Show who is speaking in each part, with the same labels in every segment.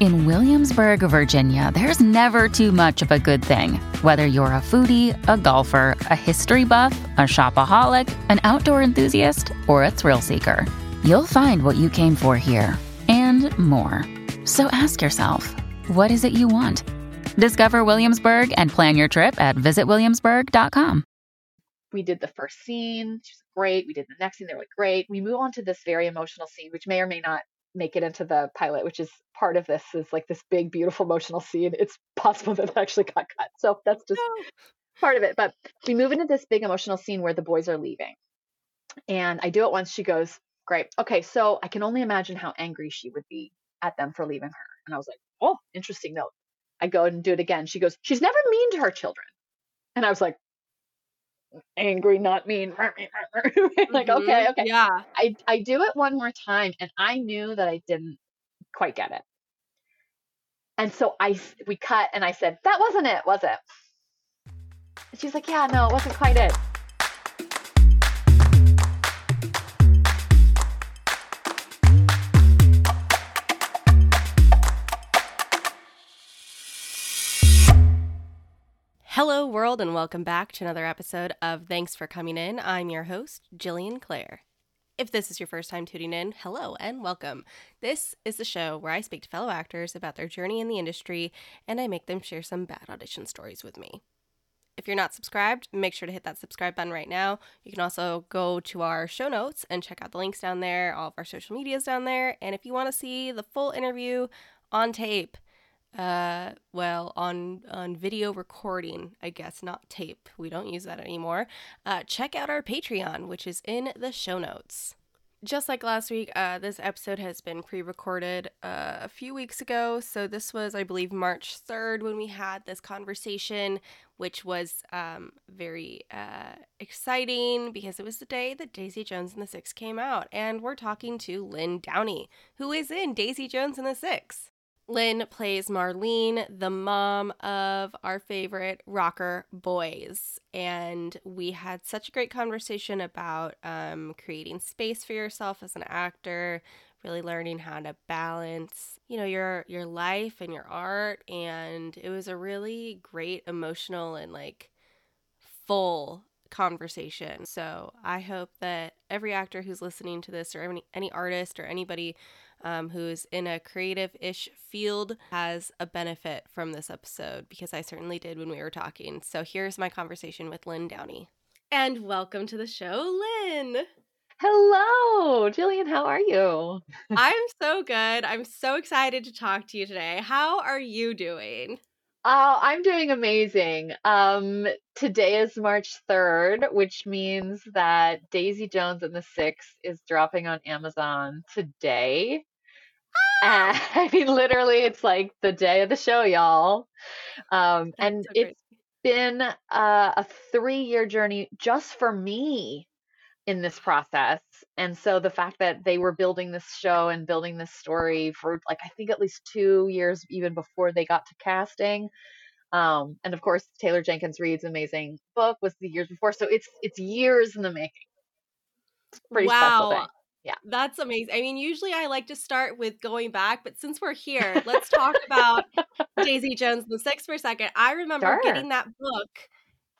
Speaker 1: In Williamsburg, Virginia, there's never too much of a good thing. Whether you're a foodie, a golfer, a history buff, a shopaholic, an outdoor enthusiast, or a thrill seeker, you'll find what you came for here and more. So ask yourself, what is it you want? Discover Williamsburg and plan your trip at visitwilliamsburg.com.
Speaker 2: We did the first scene, she's great. We did the next scene, they were like, great. We move on to this very emotional scene, which may or may not make it into the pilot, which is part of this is like this big, beautiful emotional scene. It's possible that it actually got cut. So that's just no. part of it. But we move into this big emotional scene where the boys are leaving. And I do it once. She goes, Great. Okay. So I can only imagine how angry she would be at them for leaving her. And I was like, Oh, interesting note. I go and do it again. She goes, She's never mean to her children. And I was like, angry, not mean. like, mm-hmm. okay, okay.
Speaker 3: Yeah.
Speaker 2: I, I do it one more time and I knew that I didn't quite get it. And so I we cut and I said, That wasn't it, was it? And she's like, Yeah, no, it wasn't quite it.
Speaker 3: Hello, world, and welcome back to another episode of Thanks for Coming In. I'm your host, Jillian Clare. If this is your first time tuning in, hello and welcome. This is the show where I speak to fellow actors about their journey in the industry and I make them share some bad audition stories with me. If you're not subscribed, make sure to hit that subscribe button right now. You can also go to our show notes and check out the links down there, all of our social medias down there. And if you want to see the full interview on tape, uh well on on video recording i guess not tape. We don't use that anymore. Uh check out our patreon which is in the show notes. Just like last week uh this episode has been pre-recorded uh, a few weeks ago. So this was i believe march 3rd when we had this conversation which was um very uh exciting because it was the day that daisy jones and the six came out. And we're talking to lynn downey who is in daisy jones and the six Lynn plays Marlene, the mom of our favorite rocker boys. And we had such a great conversation about um, creating space for yourself as an actor, really learning how to balance, you know, your your life and your art. And it was a really great emotional and like full conversation. So I hope that every actor who's listening to this or any, any artist or anybody um, who's in a creative ish field has a benefit from this episode because I certainly did when we were talking. So here's my conversation with Lynn Downey. And welcome to the show, Lynn.
Speaker 2: Hello, Jillian. How are you?
Speaker 3: I'm so good. I'm so excited to talk to you today. How are you doing?
Speaker 2: Oh, I'm doing amazing. Um, today is March 3rd, which means that Daisy Jones and the Six is dropping on Amazon today. Uh, I mean, literally, it's like the day of the show, y'all. Um, and so it's been uh, a three year journey just for me. in this process. And so the fact that they were building this show and building this story for like I think at least 2 years even before they got to casting. Um, and of course Taylor Jenkins Reid's amazing book was the years before. So it's it's years in the making. It's pretty wow. Yeah.
Speaker 3: That's amazing. I mean, usually I like to start with going back, but since we're here, let's talk about Daisy Jones and the Six for a second. I remember sure. getting that book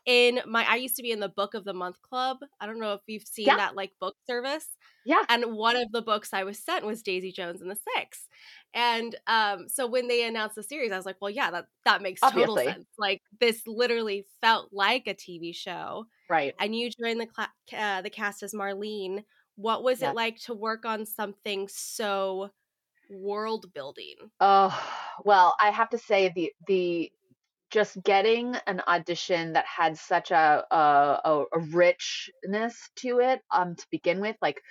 Speaker 3: in my I used to be in the book of the month club. I don't know if you've seen yeah. that like book service.
Speaker 2: Yeah.
Speaker 3: And one of the books I was sent was Daisy Jones and the Six. And um so when they announced the series, I was like, well, yeah, that that makes Obviously. total sense. Like this literally felt like a TV show.
Speaker 2: Right.
Speaker 3: And you joined the cl- uh, the cast as Marlene. What was it like to work on something so world building?
Speaker 2: Oh, well, I have to say the the just getting an audition that had such a a, a richness to it um to begin with like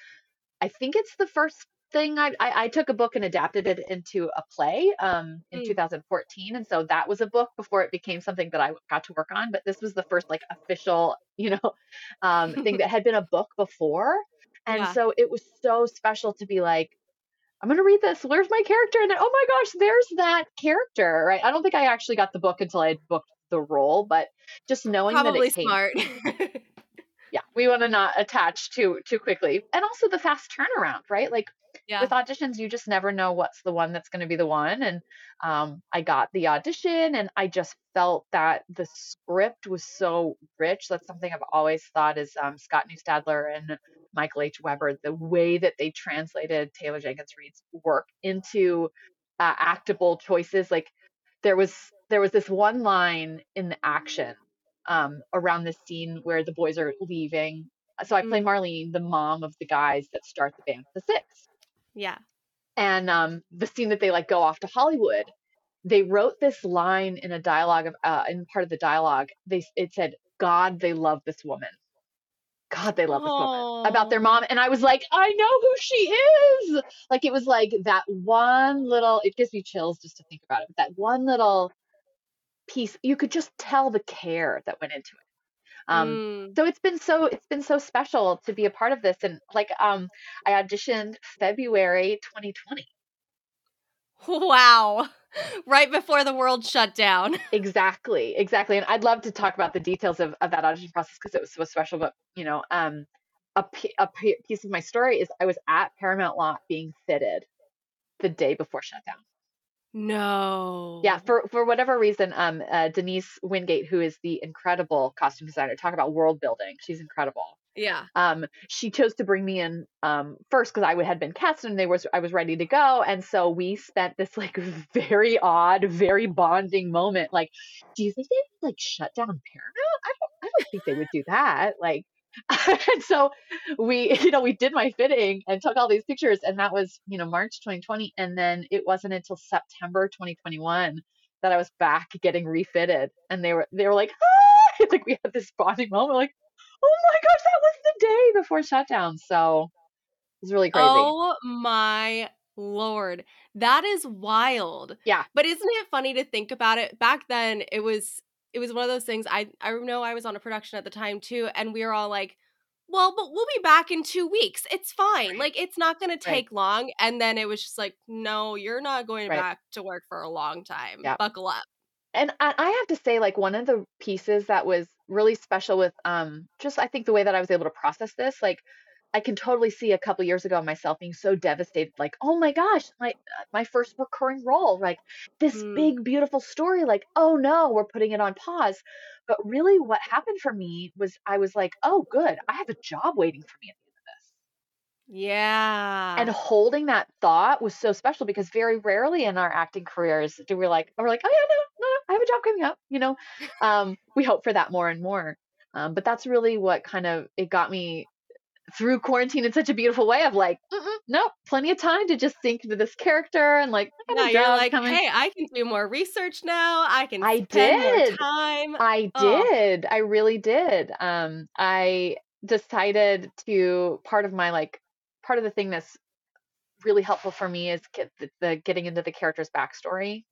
Speaker 2: i think it's the first thing I, I, I took a book and adapted it into a play um in mm. 2014 and so that was a book before it became something that i got to work on but this was the first like official you know um thing that had been a book before and yeah. so it was so special to be like I'm going to read this. Where's my character? And then, oh my gosh, there's that character, right? I don't think I actually got the book until I had booked the role, but just knowing
Speaker 3: Probably
Speaker 2: that it
Speaker 3: smart.
Speaker 2: yeah, we want to not attach too too quickly, and also the fast turnaround, right? Like yeah. with auditions, you just never know what's the one that's going to be the one. And um, I got the audition, and I just felt that the script was so rich. That's something I've always thought is um, Scott Neustadter and Michael H. Weber, the way that they translated Taylor Jenkins Reid's work into uh, actable choices. Like there was there was this one line in the action um, around the scene where the boys are leaving. So I play mm. Marlene, the mom of the guys that start the band, the Six.
Speaker 3: Yeah.
Speaker 2: And um, the scene that they like go off to Hollywood, they wrote this line in a dialogue of uh, in part of the dialogue. They it said, "God, they love this woman." God, they love this woman about their mom. And I was like, I know who she is. Like it was like that one little, it gives me chills just to think about it. That one little piece, you could just tell the care that went into it. Um, mm. so it's been so it's been so special to be a part of this. And like um I auditioned February 2020.
Speaker 3: Wow. right before the world shut down.
Speaker 2: exactly, exactly. And I'd love to talk about the details of, of that audition process because it was so special. But you know, um, a, a piece of my story is I was at Paramount Lot being fitted the day before shutdown.
Speaker 3: No.
Speaker 2: Yeah, for for whatever reason, um, uh, Denise Wingate, who is the incredible costume designer, talk about world building. She's incredible.
Speaker 3: Yeah.
Speaker 2: Um, she chose to bring me in um first because I had been cast and they was I was ready to go, and so we spent this like very odd, very bonding moment. Like, do you think they like shut down Paramount? I don't I don't think they would do that. Like, and so we you know we did my fitting and took all these pictures, and that was you know March 2020, and then it wasn't until September 2021 that I was back getting refitted, and they were they were like. Ah! like we had this bonding moment like oh my gosh, that was the day before shutdown. So it was really crazy.
Speaker 3: Oh my lord. That is wild.
Speaker 2: Yeah.
Speaker 3: But isn't it funny to think about it? Back then it was it was one of those things I I know I was on a production at the time too and we were all like well, but we'll be back in two weeks. It's fine. Right. Like it's not going to take right. long. And then it was just like, no, you're not going right. back to work for a long time. Yeah. Buckle up
Speaker 2: and I have to say, like one of the pieces that was really special with um just I think the way that I was able to process this, like I can totally see a couple years ago myself being so devastated, like, oh my gosh, my my first recurring role, like this mm. big beautiful story, like, oh no, we're putting it on pause. But really, what happened for me was I was like, oh good, I have a job waiting for me
Speaker 3: yeah.
Speaker 2: And holding that thought was so special because very rarely in our acting careers do we like we're like, oh yeah, no, no, I have a job coming up. You know, um, we hope for that more and more. Um, but that's really what kind of it got me through quarantine in such a beautiful way of like, no, plenty of time to just sink into this character and like,
Speaker 3: now you're like, coming. hey, I can do more research now. I can I did. time.
Speaker 2: I oh. did. I really did. Um, I decided to part of my like part of the thing that's really helpful for me is get the, the getting into the character's backstory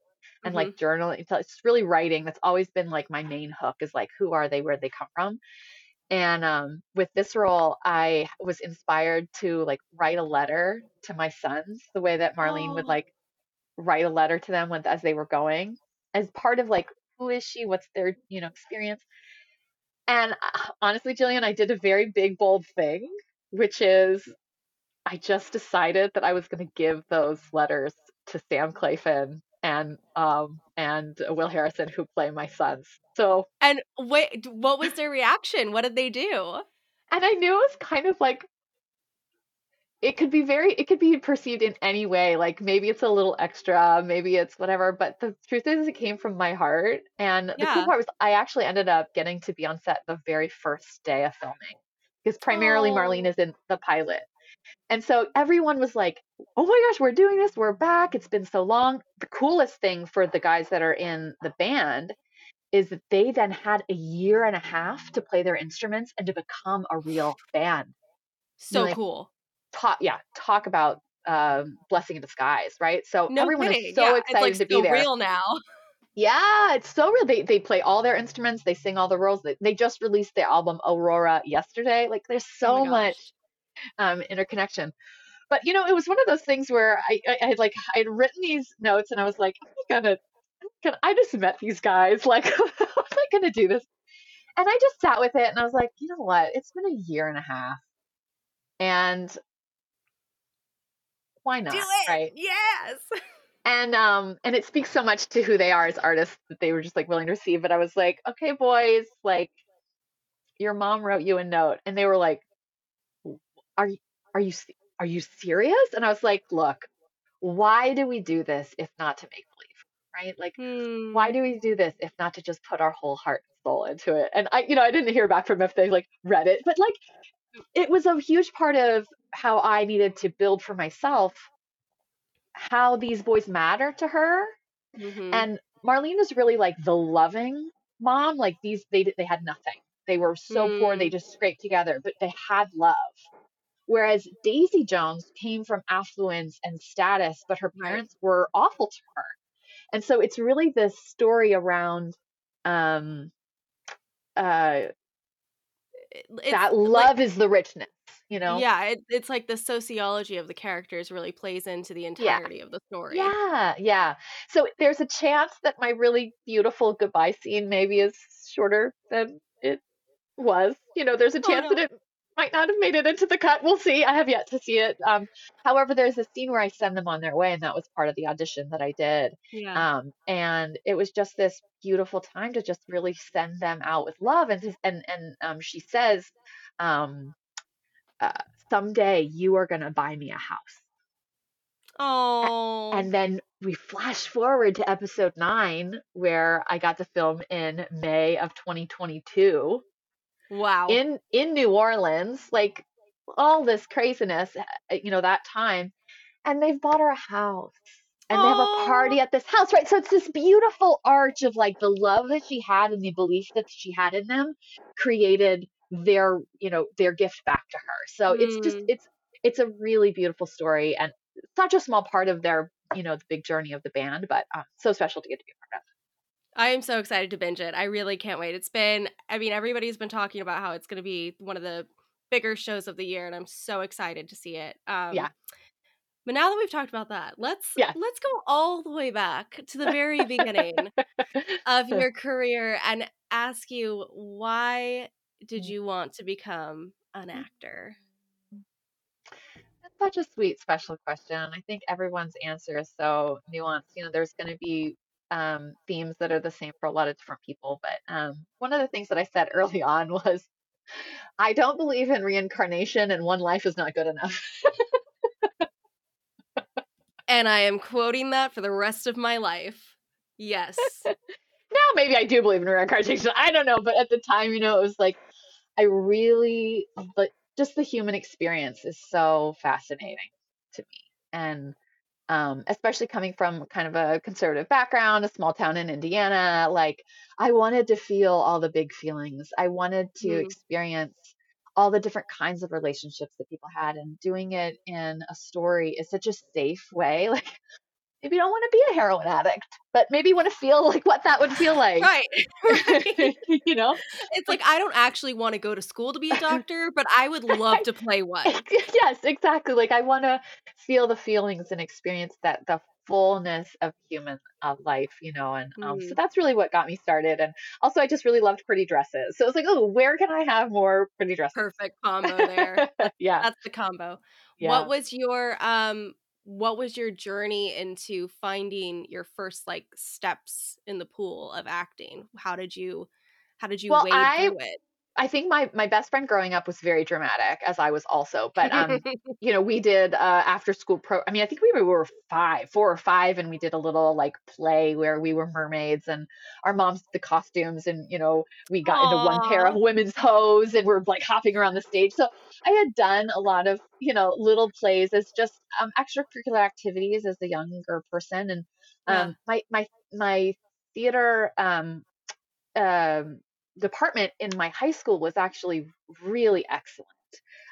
Speaker 2: and mm-hmm. like journaling. It's really writing. That's always been like my main hook is like, who are they? Where they come from? And um, with this role, I was inspired to like write a letter to my sons the way that Marlene would
Speaker 3: Oh.
Speaker 2: like write a letter to them when, as they were going as part of like who is she what's their you know experience and uh, honestly jillian i did a very big bold thing which is i just decided that i was going to give those letters to sam claflin and um and will harrison who play my sons so
Speaker 3: And wait, what was their reaction? What did they do?
Speaker 2: and i knew it was kind of like it could be very it could be perceived in any way like maybe it's a little extra maybe it's whatever but the truth is it came from my heart and the cool part was i actually ended up getting to be on set the very first day of filming because primarily marlene
Speaker 3: Oh.
Speaker 2: is in the pilot and so everyone was like oh my gosh we're doing this we're back it's been so long the coolest thing for the guys that are in the band is that they then had a year and a half to play their instruments and to become a real band
Speaker 3: So cool.
Speaker 2: talk yeah talk about um blessing in disguise right so
Speaker 3: No
Speaker 2: everyone
Speaker 3: kidding.
Speaker 2: is so
Speaker 3: yeah,
Speaker 2: excited
Speaker 3: like
Speaker 2: to be
Speaker 3: so
Speaker 2: there
Speaker 3: real now.
Speaker 2: yeah it's so real they, they play all their instruments they sing all the roles they, they just released the album aurora yesterday like there's
Speaker 3: Oh
Speaker 2: so
Speaker 3: my
Speaker 2: much. Um interconnection. But you know it was one of those things where i i, I had like i had written these notes and i was like i'm gonna I'm gonna i just met these guys like how am i gonna do this? And i just sat with it and i was like you know what? It's been a year and a half. And why not
Speaker 3: Do it.
Speaker 2: right?
Speaker 3: Yes.
Speaker 2: and um and it speaks so much to who they are as artists that they were just like willing to receive. But i was like okay boys like your mom wrote you a note. And they were like are you are you are you serious and i was like look why do we do this if not to make believe right like why
Speaker 3: Hmm.
Speaker 2: do we do this if not to just put our whole heart and soul into it and i you know i didn't hear back from if they like read it but like it was a huge part of how i needed to build for myself how these boys matter to her
Speaker 3: Mhm.
Speaker 2: and Marlene is really like the loving mom. Like these, they they had nothing. They were so poor, they
Speaker 3: Mm.
Speaker 2: just scraped together, but they had love. Whereas Daisy Jones came from affluence and status, but her parents were awful to her. And so it's really this story around um uh that
Speaker 3: like
Speaker 2: love is the richness, you know?
Speaker 3: yeah, it, it's like the sociology of the characters really plays into the
Speaker 2: Yeah.
Speaker 3: entirety of the story.
Speaker 2: Yeah, yeah. So there's a chance that my really beautiful goodbye scene maybe is shorter than it was. You know, there's a
Speaker 3: Oh
Speaker 2: chance that it might not have made it into the cut. We'll see. I have yet to see it. Um, however, there's a scene where I send them on their way, and that was part of the audition that I did.
Speaker 3: Yeah.
Speaker 2: Um, and it was just this beautiful time to just really send them out with love. And and and um, she says, um, uh, someday you are gonna buy me a house.
Speaker 3: Oh.
Speaker 2: And then we flash forward to episode nine, where I got to film in May of 2022
Speaker 3: Wow.
Speaker 2: in in New Orleans, like all this craziness, uh, you know, that time. And they've bought her a house, and they have a party at this house, right? So it's this beautiful arch of like the love that she had and the belief that she had in them created their, you know, their gift back to her. So it's just
Speaker 3: Mm.
Speaker 2: it's it's a really beautiful story, and such a small part of their, you know, the big journey of the band, but um, so special to get to be a part of.
Speaker 3: I am so excited to binge it. I really can't wait. It's been, I mean, everybody's been talking about how it's going to be one of the bigger shows of the year, and I'm so excited to see it. Um,
Speaker 2: Yeah.
Speaker 3: But now that we've talked about that, let's
Speaker 2: Yeah.
Speaker 3: let's go all the way back to the very beginning of your career and ask you why did you want to become an actor?
Speaker 2: That's such a sweet, special question. I think everyone's answer is so nuanced. You know, there's going to be um, themes that are the same for a lot of different people. But um, one of the things that I said early on was, I don't believe in reincarnation, and one life is not good enough.
Speaker 3: And I am quoting that for the rest of my life. Yes.
Speaker 2: now maybe I do believe in reincarnation. I don't know, but at the time, you know, it was like I really, but just the human experience is so fascinating to me, and um, especially coming from kind of a conservative background, a small town in Indiana, like I wanted to feel all the big feelings. I wanted to
Speaker 3: Mm.
Speaker 2: experience all the different kinds of relationships that people had, and doing it in a story is such a safe way. Like maybe you don't want to be a heroin addict, but maybe you want to feel like what that would feel like.
Speaker 3: Right. right.
Speaker 2: you know?
Speaker 3: It's like I don't actually want to go to school to be a doctor, but I would love to play one.
Speaker 2: yes, exactly. Like I want to feel the feelings and experience that the fullness of human of life, you know, and um, mm. so that's really what got me started. And also, I just really loved pretty dresses, so it's like, oh, where can I have more pretty dresses?
Speaker 3: Perfect combo there.
Speaker 2: yeah,
Speaker 3: that's the combo. Yeah. What was your um? What was your journey into finding your first like steps in the pool of acting? How did you, how did you well, wade I, through it?
Speaker 2: I think my my best friend growing up was very dramatic, as I was also. But um, you know, we did uh, after school pro. I mean, I think we were five, four or five, and we did a little like play where we were mermaids, and our moms did the costumes, and you know, we got Aww. into one pair of women's hose, and we're like hopping around the stage. So I had done a lot of you know little plays as just um, extracurricular activities as a younger person, and um, yeah. my my my theater um, um department in my high school was actually really excellent.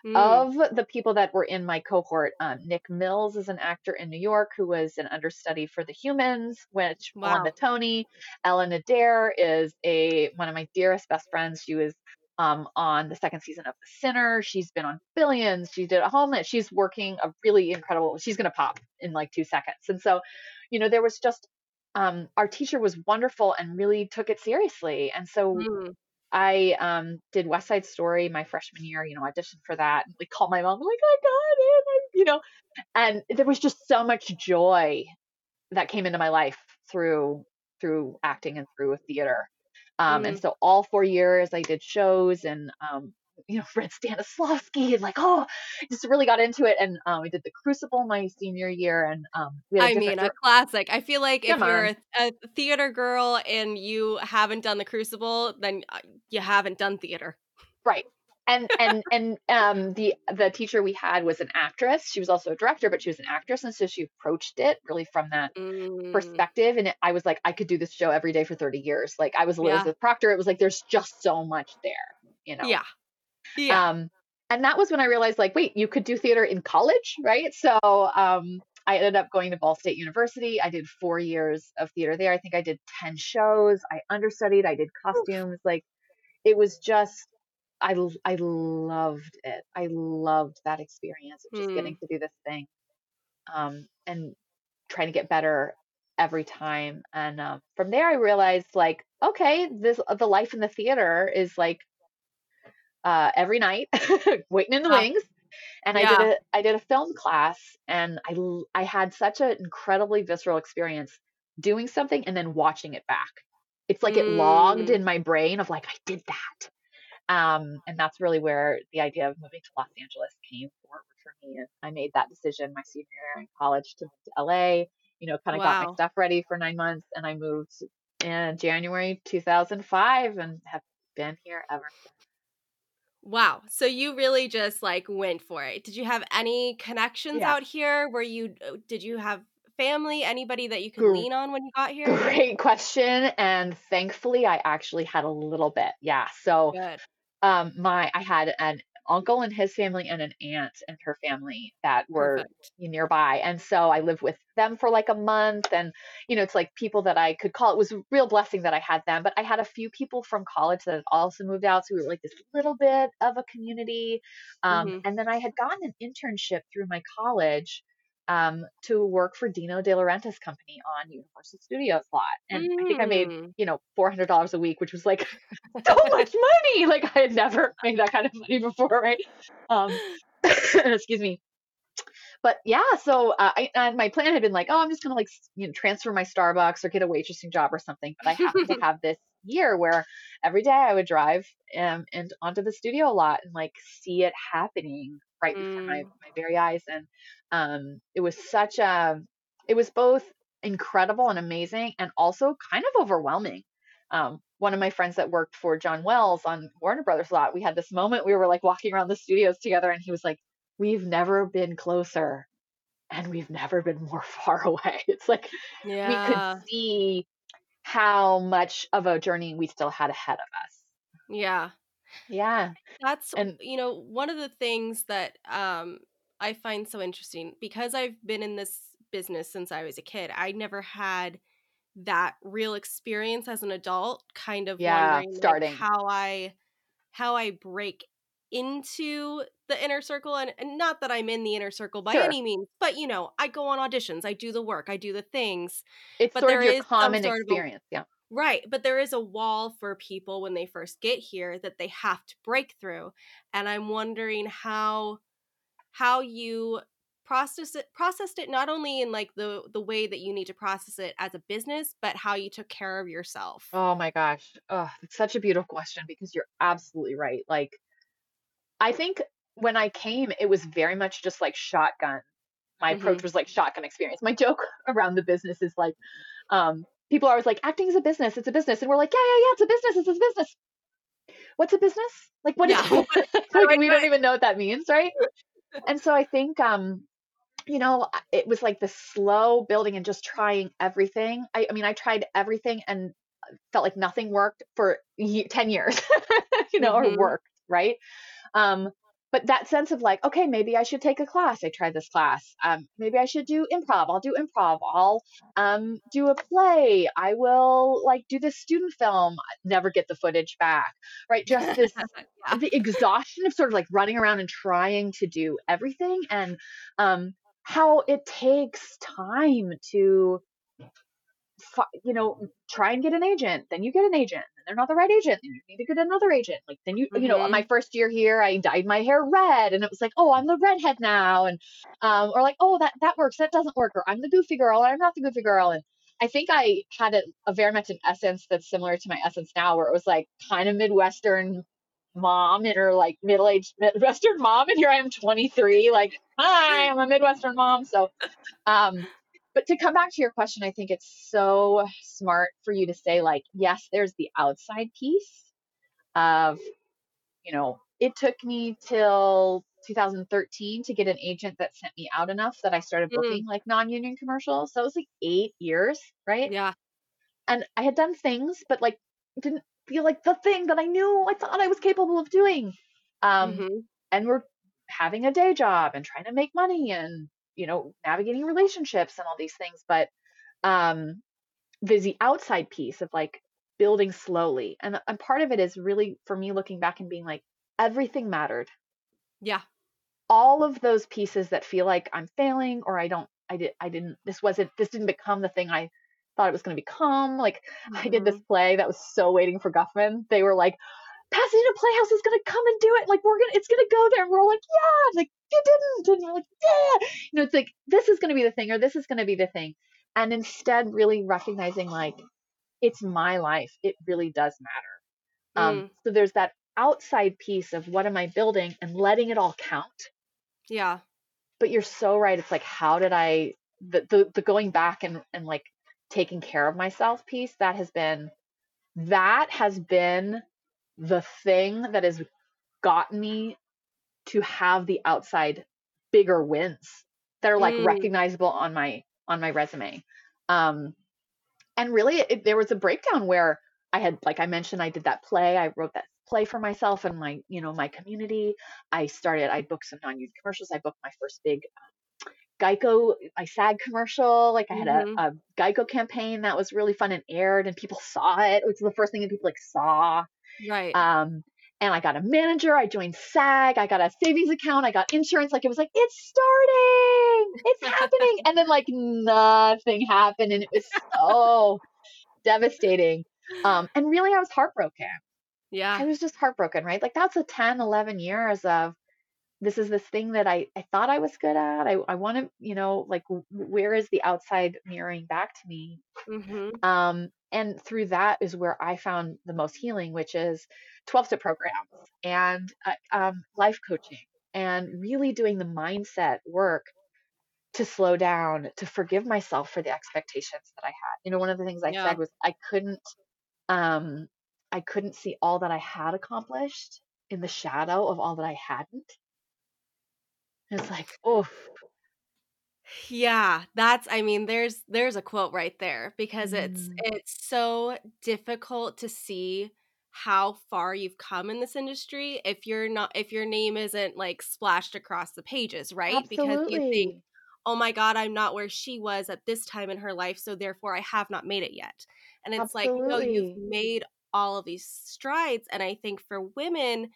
Speaker 2: Mm. Of the people that were in my cohort, um, Nick Mills is an actor in New York who was an understudy for The Humans, which wow. won the Tony. Ellen Adair is a one of my dearest best friends. She was um, on the second season of The Sinner. She's been on Billions. She did a Homeland. She's working a really incredible. She's going to pop in like two seconds. And so, you know, there was just um, our teacher was wonderful and really took it seriously. And so mm. I um, did West Side Story my freshman year, you know, auditioned for that. And, like, called my mom, like, I got it, you know, and there was just so much joy that came into my life through through acting and through theater. Um, mm. And so all four years I did shows and um, you know, read Stanislavski and like, oh, just really got into it. And um, we did the Crucible my senior year, and um,
Speaker 3: I mean, a classic. I feel like Come if you're a, a, theater girl and you haven't done the Crucible, then uh, you haven't done theater.
Speaker 2: Right. And and and um, the the teacher we had was an actress. She was also a director, but she was an actress, and so she approached it really from that mm. perspective. And it, I was like, I could do this show every day for thirty years. Like I was Elizabeth yeah. Proctor. It was like there's just so much there, you know.
Speaker 3: Yeah. Yeah.
Speaker 2: Um, and that was when I realized, like, wait, you could do theater in college, right? So um, I ended up going to Ball State University. I did four years of theater there. I think I did 10 shows. I understudied, I did costumes. Like, it was just, I, I loved it. I loved that experience of just mm. getting to do this thing um, and trying to get better every time. And um, from there, I realized, like, okay, this the life in the theater is like uh, every night, waiting in the wings. And yeah. I did a I did a film class, and I I had such an incredibly visceral experience doing something and then watching it back. It's like mm. it logged in mm. my brain of like I did that. Um, and that's really where the idea of moving to Los Angeles came forward for me. And I made that decision my senior year in college to move to LA. You know, kind of wow. got my stuff ready for nine months, and I moved in January 2005, and have been here ever since.
Speaker 3: Wow. So you really just like went for it. Did you have any connections yeah. out here? Were you uh, did you have family, anybody that you could lean on when you got here?
Speaker 2: Great question. And thankfully I actually had a little bit. Yeah. So Good. um my I had an uncle and his family and an aunt and her family that were Perfect. nearby. And so I lived with them for like a month. And, you know, it's like people that I could call. It was a real blessing that I had them. But I had a few people from college that had also moved out. So we were like this little bit of a community. Um, mm-hmm. And then I had gotten an internship through my college um, to work for Dino De Laurentiis company on Universal Studios lot. And mm. I think I made, mm. you know, $400 a week, which was like so much money. Like I had never made that kind of money before, right? Um, excuse me. But yeah, so uh, I, and my plan had been like, oh, I'm just gonna like you know transfer my Starbucks or get a waitressing job or something. But I happened to have this year where every day I would drive um, and onto the studio a lot and like see it happening right before my, mm. my very eyes. And um, it was such a, it was both incredible and amazing and also kind of overwhelming. Um, one of my friends that worked for John Wells on Warner Brothers lot, we had this moment we were like walking around the studios together and he was like, we've never been closer and we've never been more far away. It's like yeah. we could see how much of a journey we still had ahead of us.
Speaker 3: Yeah.
Speaker 2: Yeah.
Speaker 3: That's and you know, one of the things that um I find so interesting because I've been in this business since I was a kid. I never had that real experience as an adult, kind of
Speaker 2: Yeah,
Speaker 3: wondering like,
Speaker 2: starting.
Speaker 3: how I how I break into the inner circle and, and not that I'm in the inner circle by
Speaker 2: Sure.
Speaker 3: any means, but you know, I go on auditions, I do the work, I do the things.
Speaker 2: It's
Speaker 3: But
Speaker 2: sort
Speaker 3: there
Speaker 2: of your
Speaker 3: is
Speaker 2: common
Speaker 3: of a
Speaker 2: experience. Yeah.
Speaker 3: Right, but there is a wall for people when they first get here that they have to break through. And I'm wondering how how you process it processed it not only in like the the way that you need to process it as a business, but how you took care of yourself.
Speaker 2: Oh my gosh. Oh, it's such a beautiful question because you're absolutely right. Like, I think when I came, it was very much just like shotgun. My approach
Speaker 3: Mhm.
Speaker 2: was like shotgun experience. My joke around the business is like, um, people are always like, acting is a business. It's a business. And we're like, yeah, yeah, yeah, it's a business. It's a business. What's a business? Like, what is
Speaker 3: Yeah. Do
Speaker 2: like, we
Speaker 3: do
Speaker 2: don't even know what that means, right? And so I think, um, you know, it was like the slow building and just trying everything. I, I mean, I tried everything and felt like nothing worked for 10 years, you know,
Speaker 3: Mhm.
Speaker 2: or worked, right? Um, but that sense of like, okay, maybe I should take a class. I tried this class. Um, maybe I should do improv. I'll do improv. I'll um, do a play. I will like do this student film. Never get the footage back, right? Just this
Speaker 3: Yeah.
Speaker 2: the exhaustion of sort of like running around and trying to do everything and um how it takes time to you know try and get an agent then you get an agent and they're not the right agent and you need to get another agent like then you you know my first year here i dyed my hair red and it was like oh i'm the redhead now and um or like oh that that works that doesn't work or i'm the goofy girl i'm not the goofy girl and i think i had a, a very much an essence that's similar to my essence now where it was like kind of midwestern mom in her like middle-aged midwestern mom and here i am 23 like hi i'm a midwestern mom so um but to come back to your question i think it's so smart for you to say like yes there's the outside piece of you know it took me till 2013 to get an agent that sent me out enough that i started
Speaker 3: Mm.
Speaker 2: booking like non-union commercials so it was like eight years right
Speaker 3: Yeah.
Speaker 2: and I had done things, but like didn't feel like the thing that I knew I thought I was capable of doing. Um,
Speaker 3: hmm
Speaker 2: and we're having a day job and trying to make money and you know navigating relationships and all these things, but um, there's the outside piece of like building slowly, and and part of it is really for me looking back and being like everything mattered.
Speaker 3: Yeah.
Speaker 2: All of those pieces that feel like I'm failing or I don't, I did, I didn't, this wasn't, this didn't become the thing I thought it was going to become. Like I did this
Speaker 3: Mhm.
Speaker 2: play that was so waiting for Guffman. They were like, Pasadena Playhouse is gonna come and do it. Like we're gonna, it's gonna go there. And we're like, yeah. Like you didn't, and you're like, yeah. You know, it's like this is gonna be the thing, or this is gonna be the thing. And instead, really recognizing like it's my life. It really does matter. Um,
Speaker 3: Mm.
Speaker 2: so there's that outside piece of what am I building and letting it all count.
Speaker 3: Yeah.
Speaker 2: But you're so right. It's like how did I the the, the going back and and like taking care of myself piece that has been that has been the thing that has gotten me to have the outside bigger wins that are like
Speaker 3: Mm.
Speaker 2: recognizable on my on my resume um and really it, there was a breakdown where i had like i mentioned i did that play i wrote that play for myself and my you know my community i started i booked some non-union commercials i booked my first big um, geico my sag commercial like i had
Speaker 3: Mhm.
Speaker 2: a, a geico campaign that was really fun and aired and people saw it which was the first thing that people like saw
Speaker 3: Right.
Speaker 2: um, and I got a manager. I joined SAG. I got a savings account. I got insurance. Like it was like it's starting, it's happening, and then like nothing happened, and it was so devastating. Um, and really, I was heartbroken.
Speaker 3: Yeah.
Speaker 2: I was just heartbroken, right? Like that's a 10, 11 years of this is this thing that I, I thought I was good at. I, I want to, you know, like where is the outside mirroring back to me?
Speaker 3: hmm
Speaker 2: Um, and through that is where I found the most healing, which is 12 step programs and uh, um, life coaching and really doing the mindset work to slow down, to forgive myself for the expectations that I had. You know, one of the things I
Speaker 3: Yeah.
Speaker 2: said was I couldn't, um, I couldn't see all that I had accomplished in the shadow of all that I hadn't. And It's like, oh,
Speaker 3: Yeah, that's I mean there's there's a quote right there because it's
Speaker 2: mm,
Speaker 3: it's so difficult to see how far you've come in this industry if you're not if your name isn't like splashed across the pages, right? Because you think,
Speaker 2: absolutely.
Speaker 3: oh my God, I'm not where she was at this time in her life. So therefore, I have not made it yet. And it's Absolutely. like, no, you've made all of these strides. And I think for women,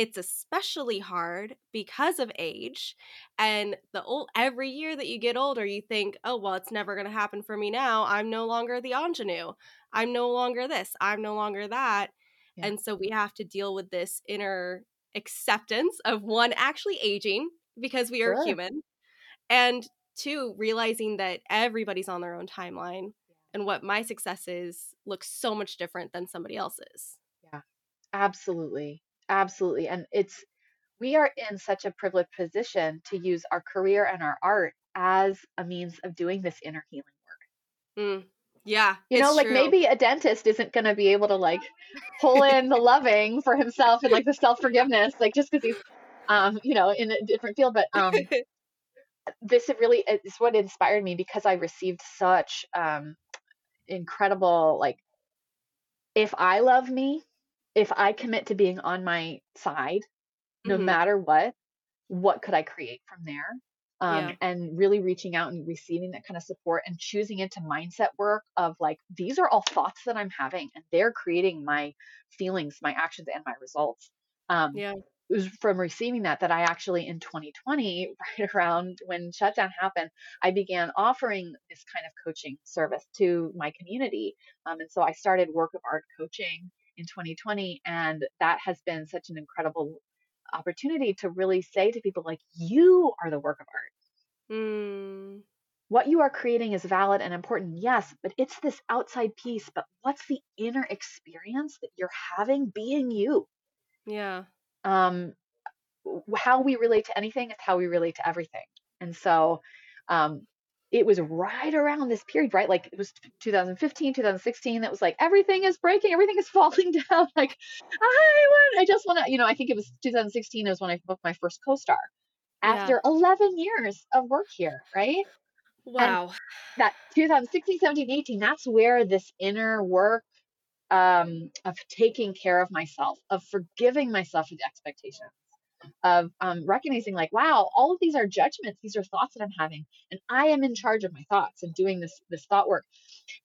Speaker 3: it's especially hard because of age and the old every year that you get older you think oh well it's never going to happen for me now. I'm no longer the ingenue. I'm no longer this. I'm no longer that. Yeah. and so we have to deal with this inner acceptance of one actually aging because we are sure. human and two realizing that everybody's on their own timeline and what my success is looks so much different than somebody else's.
Speaker 2: Yeah. Absolutely absolutely and it's we are in such a privileged position to use our career and our art as a means of doing this inner healing work
Speaker 3: mm. Yeah.
Speaker 2: You know, like
Speaker 3: true.
Speaker 2: maybe a dentist isn't going to be able to like pull in the loving for himself and like the self forgiveness, like just because he's, um, you know, in a different field. But um, this really is what inspired me because I received such um, incredible, like, if I love me, if I commit to being on my side, no mm-hmm. matter what, what could I create from there? um, yeah. and really reaching out and receiving that kind of support and choosing into mindset work of like these are all thoughts that i'm having and they're creating my feelings my actions and my results um, yeah it was from receiving that that i actually in 2020 right around when shutdown happened i began offering this kind of coaching service to my community um, and so i started work of art coaching in 2020 and that has been such an incredible opportunity to really say to people like you are the work of art. Mm. what you are creating is valid and important yes but it's this outside piece but what's the inner experience that you're having being you?
Speaker 3: Yeah.
Speaker 2: Um how we relate to anything is how we relate to everything and so um it was right around this period, right? Like it was 2015, 2016. That was like everything is breaking, everything is falling down. Like I want, I just want to, you know. I think it was 2016 It was when I booked my first co-star after yeah. 11 years of work here, right?
Speaker 3: Wow.
Speaker 2: And that 2016, 17, 18. That's where this inner work um, of taking care of myself, of forgiving myself of the expectations, of um, recognizing like wow all of these are judgments. These are thoughts that i'm having and i am in charge of my thoughts and doing this this thought work.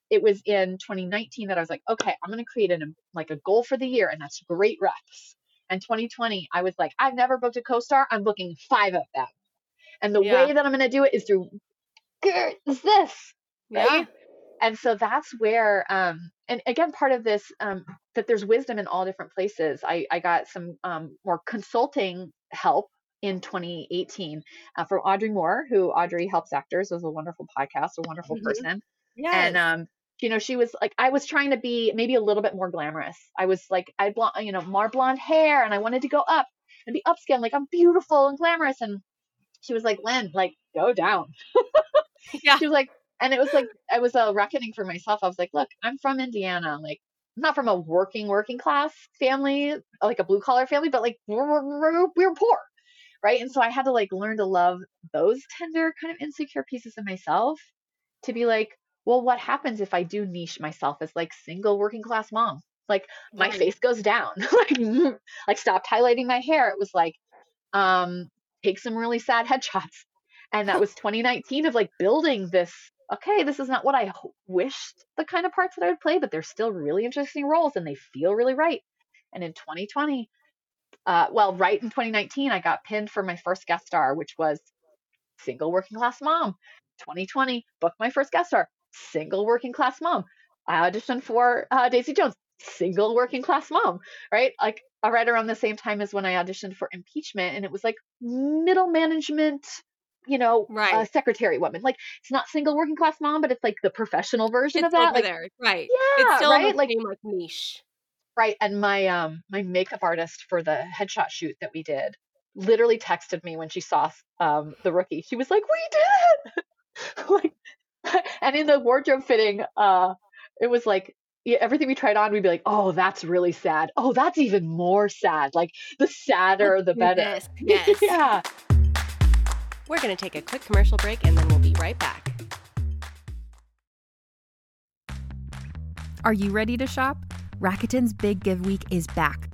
Speaker 2: It was in 2019 that i was like okay i'm going to create an like a goal for the year and that's great reps. And 2020 i was like i've never booked a co-star. I'm booking five of them. And the yeah. way that i'm going to do it is through is this right? Yeah. And so that's where um and again part of this um that there's wisdom in all different places. I i got some um more consulting help in 2018 uh, from audrey moore who audrey helps actors was a wonderful podcast a wonderful mm-hmm. person. Yes. and um you know she was like i was trying to be maybe a little bit more glamorous. I was like i blonde you know more blonde hair and i wanted to go up and be upscale like i'm beautiful and glamorous. And she was like lynn like go down. Yeah. She was like and it was like I was a reckoning for myself. I was like, look, I'm from Indiana, like I'm not from a working working class family, like a blue collar family, but like we're, we're, we're poor, right? And so I had to like learn to love those tender kind of insecure pieces of myself to be like, well, what happens if I do niche myself as like single working class mom? Like my face goes down, like like stopped highlighting my hair. It was like, um, take some really sad headshots and that was 2019 of like building this okay, this is not what I wished the kind of parts that I would play, but they're still really interesting roles and they feel really right. And in 2020, uh, well, right in 2019, I got pinned for my first guest star, which was single working class mom. 2020, booked my first guest star, single working class mom. I auditioned for uh, Daisy Jones, single working class mom, right? Like uh, right around the same time as when I auditioned for impeachment, and it was like middle management you know, right. a secretary woman. Like it's not single working class mom, but it's like the professional version
Speaker 3: it's
Speaker 2: of that.
Speaker 3: Over
Speaker 2: like,
Speaker 3: there, right?
Speaker 2: Yeah,
Speaker 3: it's still
Speaker 2: right.
Speaker 3: like, like niche,
Speaker 2: right? And my um my makeup artist for the headshot shoot that we did literally texted me when she saw um the rookie. She was like, "We did it!" like, and in the wardrobe fitting, uh, it was like yeah, everything we tried on, we'd be like, "Oh, that's really sad. Oh, that's even more sad. Like the sadder, the better."
Speaker 3: Yes.
Speaker 2: yeah.
Speaker 3: We're going to take a quick commercial break and then we'll be right back.
Speaker 4: Are you ready to shop? Rakuten's Big Give Week is back.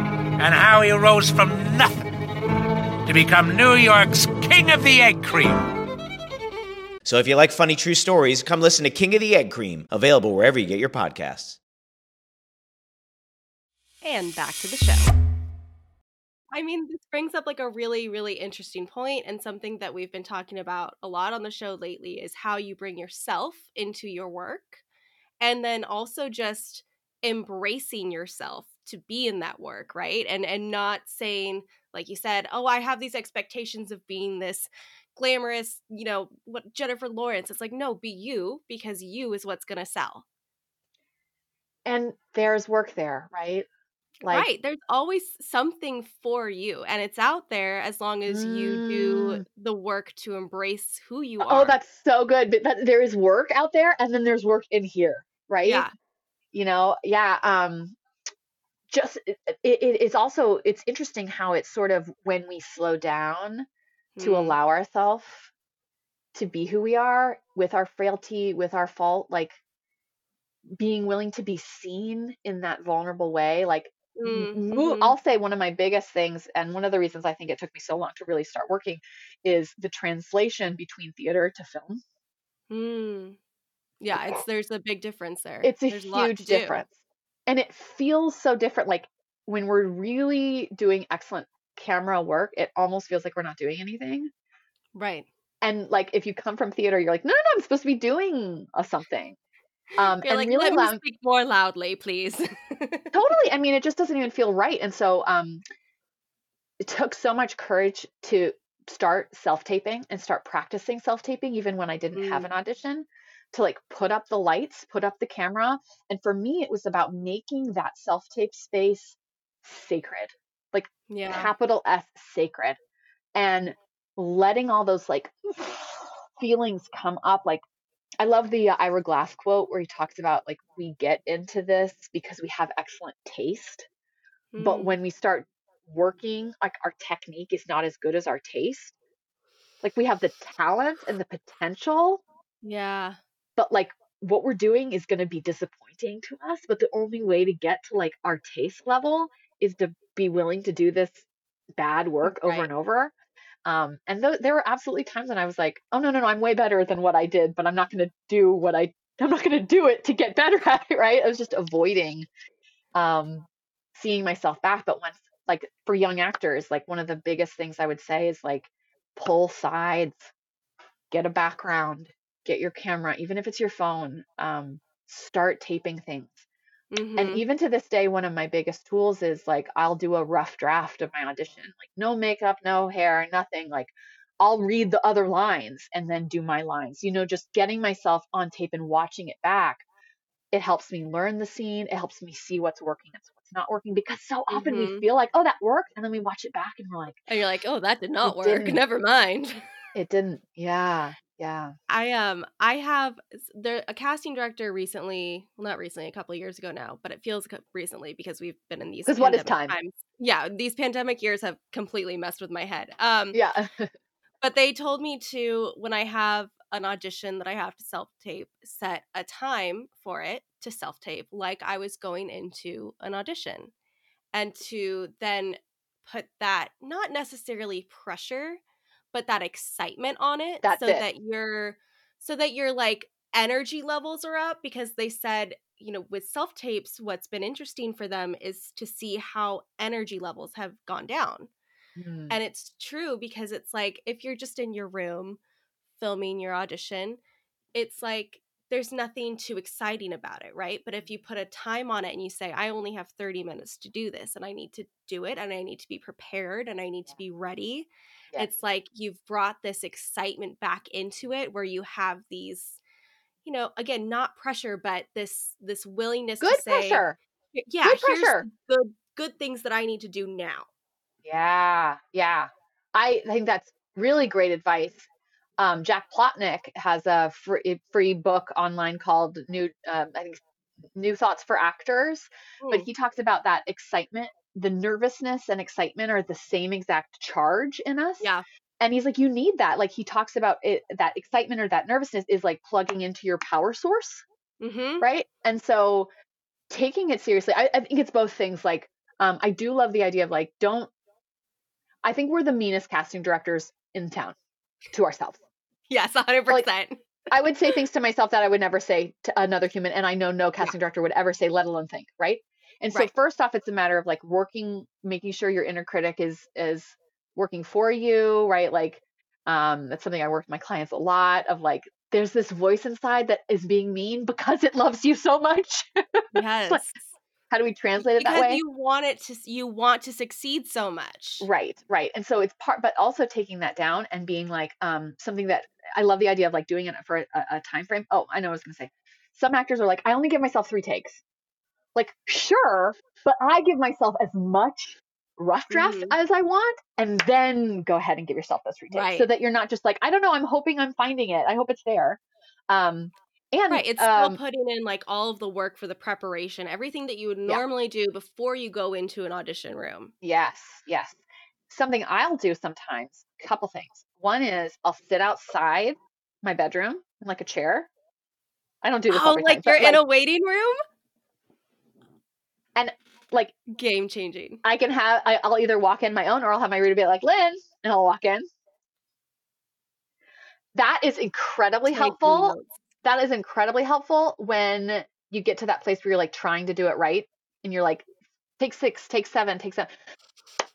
Speaker 5: and how he rose from nothing to become New York's King of the Egg Cream.
Speaker 6: So if you like funny true stories, come listen to King of the Egg Cream, available wherever you get your podcasts.
Speaker 3: And back to the show. I mean, this brings up like a really, really interesting point and something that we've been talking about a lot on the show lately is how you bring yourself into your work and then also just embracing yourself to be in that work, right? And and not saying like you said, "Oh, I have these expectations of being this glamorous, you know, what Jennifer Lawrence." It's like, "No, be you because you is what's going to sell."
Speaker 2: And there's work there, right? Like
Speaker 3: right. There's always something for you, and it's out there as long as you do
Speaker 2: Mm.
Speaker 3: the work to embrace who you are.
Speaker 2: Oh, that's so good. But that, there is work out there, and then there's work in here, right?
Speaker 3: yeah.
Speaker 2: You know, yeah. Um, just it, it, is also it's interesting how it's sort of when we slow down to
Speaker 3: Mm.
Speaker 2: allow ourselves to be who we are with our frailty, with our fault, like being willing to be seen in that vulnerable way, like m- mo-
Speaker 3: Mhm.
Speaker 2: I'll say one of my biggest things, and one of the reasons I think it took me so long to really start working, is the translation between theater to film.
Speaker 3: Mm. Yeah, it's there's a big difference there.
Speaker 2: It's a
Speaker 3: There's
Speaker 2: huge difference. And it feels so different. Like when we're really doing excellent camera work, it almost feels like we're not doing anything.
Speaker 3: Right.
Speaker 2: And like if you come from theater, you're like, no, no, no, I'm supposed to be doing a something. Um,
Speaker 3: You're
Speaker 2: and
Speaker 3: like,
Speaker 2: really
Speaker 3: let
Speaker 2: allowing
Speaker 3: me speak more loudly, please.
Speaker 2: totally. I mean, it just doesn't even feel right. And so um, it took so much courage to start self taping and start practicing self taping, even when I didn't have
Speaker 3: Mm.
Speaker 2: an audition, to like put up the lights, put up the camera. And for me, it was about making that self tape space sacred, like
Speaker 3: yeah.
Speaker 2: capital S sacred, and letting all those like feelings come up. Like, I love the uh, Ira Glass quote where he talks about like we get into this because we have excellent taste, but
Speaker 3: Mm.
Speaker 2: when we start working, like our technique is not as good as our taste. Like we have the talent and the potential,
Speaker 3: Yeah.
Speaker 2: But like what we're doing is going to be disappointing to us. But the only way to get to like our taste level is to be willing to do this bad work over
Speaker 3: Right.
Speaker 2: and over. Um, and th- there were absolutely times when I was like, oh, no, no, no, I'm way better than what I did, but I'm not going to do what I, I'm not going to do it to get better at it, right? I was just avoiding um, seeing myself back. But once, like for young actors, like one of the biggest things I would say is like pull sides, get a background, get your camera, even if it's your phone, um, start taping things. And
Speaker 3: Mhm.
Speaker 2: even to this day, one of my biggest tools is like I'll do a rough draft of my audition, like no makeup, no hair, nothing. Like I'll read the other lines and then do my lines. You know, just getting myself on tape and watching it back, it helps me learn the scene. It helps me see what's working and what's not working because so often we
Speaker 3: Mhm.
Speaker 2: feel like, oh, that worked. And then we watch it back and we're like,
Speaker 3: And you're like, oh, that did not work.
Speaker 2: didn't.
Speaker 3: Never mind.
Speaker 2: it didn't. Yeah. Yeah.
Speaker 3: I um I have there a casting director recently, well not recently, a couple of years ago now, but it feels recently because we've been in these
Speaker 2: 'Cause what is time?
Speaker 3: times. Yeah, these pandemic years have completely messed with my head. Um
Speaker 2: Yeah.
Speaker 3: but they told me to when I have an audition that I have to self tape, set a time for it to self tape like I was going into an audition. And to then put that not necessarily pressure, but that excitement on it
Speaker 2: That's
Speaker 3: so
Speaker 2: it.
Speaker 3: that your so that your like energy levels are up because they said, you know, with self tapes what's been interesting for them is to see how energy levels have gone down.
Speaker 2: Mm.
Speaker 3: And it's true because it's like if you're just in your room filming your audition, it's like there's nothing too exciting about it, right? But if you put a time on it and you say, I only have 30 minutes to do this and I need to do it and I need to be prepared and I need to be ready,
Speaker 2: Yeah.
Speaker 3: it's like you've brought this excitement back into it where you have these you know again not pressure but this this willingness
Speaker 2: Good
Speaker 3: to say
Speaker 2: pressure.
Speaker 3: Yeah
Speaker 2: Good
Speaker 3: here's
Speaker 2: pressure.
Speaker 3: the good good things that i need to do now
Speaker 2: Yeah, yeah. I think that's really great advice. Um, Jack Plotnick has a free, free book online called New, um, I think, New Thoughts for Actors. But
Speaker 3: Mm.
Speaker 2: he talks about that excitement. The nervousness and excitement are the same exact charge in us.
Speaker 3: yeah.
Speaker 2: And he's like, you need that. Like he talks about it, that excitement or that nervousness is like plugging into your power source
Speaker 3: mm-hmm.
Speaker 2: right? And so taking it seriously i, I think it's both things like um, i do love the idea of like don't i think we're the meanest casting directors in town to ourselves.
Speaker 3: Yes 100%
Speaker 2: i would say things to myself that i would never say to another human and i know no casting director would ever say let alone think right and so
Speaker 3: Right.
Speaker 2: first off it's a matter of like working making sure your inner critic is is working for you right? Like um that's something i work with my clients a lot of like there's this voice inside that is being mean because it loves you so much.
Speaker 3: Yes.
Speaker 2: like, how do we translate it
Speaker 3: because
Speaker 2: that way?
Speaker 3: you want it to you want to succeed so much.
Speaker 2: Right right. And so it's part but also taking that down and being like um something that i love the idea of like doing it for a, a time frame. Oh i know what i was going to say. Some actors are like i only give myself three takes like sure but i give myself as much rough draft
Speaker 3: Mhm.
Speaker 2: as i want and then go ahead and give yourself those three takes so that you're not just like i don't know i'm hoping i'm finding it i hope it's there um and
Speaker 3: right it's still
Speaker 2: um,
Speaker 3: putting in like all of the work for the preparation everything that you would normally do before you go into an audition room
Speaker 2: Yes, yes. Something I'll do sometimes, a couple things. One is I'll sit outside my bedroom in like a chair. I don't do this
Speaker 3: oh like
Speaker 2: time,
Speaker 3: you're
Speaker 2: but
Speaker 3: in a waiting room
Speaker 2: and like
Speaker 3: game changing
Speaker 2: I can have I, I'll either walk in my own or I'll have my reader be like Lynn, and I'll walk in. That is incredibly helpful. That is incredibly helpful when you get to that place where you're like trying to do it right, and you're like, take six, take seven, take seven.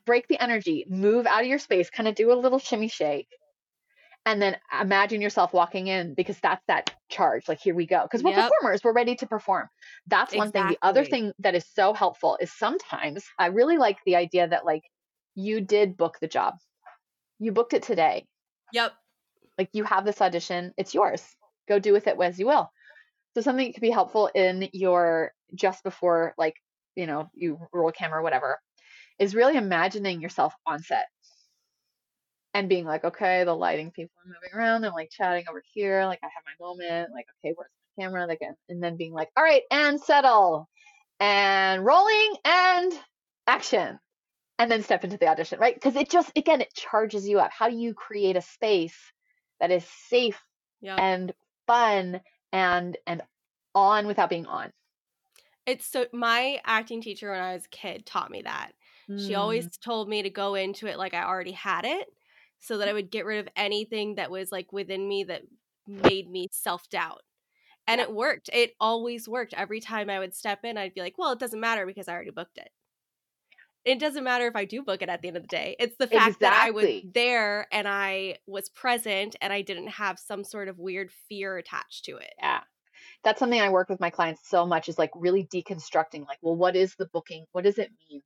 Speaker 2: Break the energy, move out of your space, kind of do a little shimmy shake, and then imagine yourself walking in because that's that charge. Like, here we go. Because we're
Speaker 3: Yep.
Speaker 2: performers, we're ready to perform. That's one thing. The other thing that is so helpful is sometimes I really like the idea that, like, you did book the job, you booked it today.
Speaker 3: yep
Speaker 2: Like, you have this audition, it's yours. Go do with it as you will. So, something that could be helpful in your just before, like, you know, you roll camera or whatever, is really imagining yourself on set and being like, okay, the lighting people are moving around. I'm like chatting over here. Like I have my moment. Like, okay, where's my camera? Like, and- then being like, all right, and settle, and rolling, and action, and then step into the audition, right? Because it just, again, it charges you up. How do you create a space that is safe
Speaker 3: yep
Speaker 2: and fun and and on without being on?
Speaker 3: it's so my acting teacher when i was a kid taught me that she
Speaker 2: Mm.
Speaker 3: always told me to go into it like i already had it so that i would get rid of anything that was like within me that made me self-doubt and
Speaker 2: Yeah.
Speaker 3: it worked it always worked every time i would step in i'd be like well it doesn't matter because i already booked it it doesn't matter if i do book it at the end of the day it's the fact that i was there and i was present and i didn't have some sort of weird fear attached to it
Speaker 2: Yeah. That's something I work with my clients so much is like really deconstructing like, well, what is the booking? What does it mean?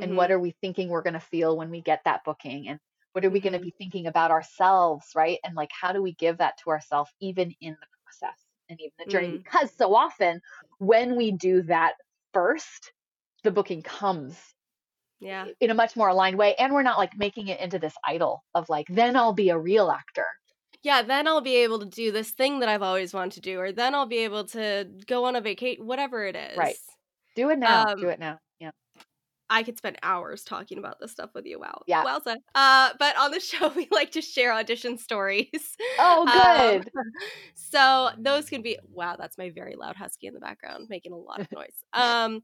Speaker 2: And what
Speaker 3: Mhm.
Speaker 2: are we thinking we're going to feel when we get that booking? And what are we going to be thinking about ourselves, right? And like, how do we give that to ourselves even in the process and even the journey?
Speaker 3: Mm.
Speaker 2: Because so often when we do that first, the booking comes
Speaker 3: Yeah.
Speaker 2: in a much more aligned way and we're not like making it into this idol of like then I'll be a real actor.
Speaker 3: Yeah, then I'll be able to do this thing that I've always wanted to do, or then I'll be able to go on a vacation, whatever it is.
Speaker 2: Right. Do it now.
Speaker 3: Um,
Speaker 2: Do it now.
Speaker 3: I could spend hours talking about this stuff with you. Wow.
Speaker 2: Yeah.
Speaker 3: Wowza. Uh, but on the show, we like to share audition stories.
Speaker 2: Oh,
Speaker 3: Um,
Speaker 2: good.
Speaker 3: so those can be wow. That's my very loud husky in the background making a lot of noise. Um,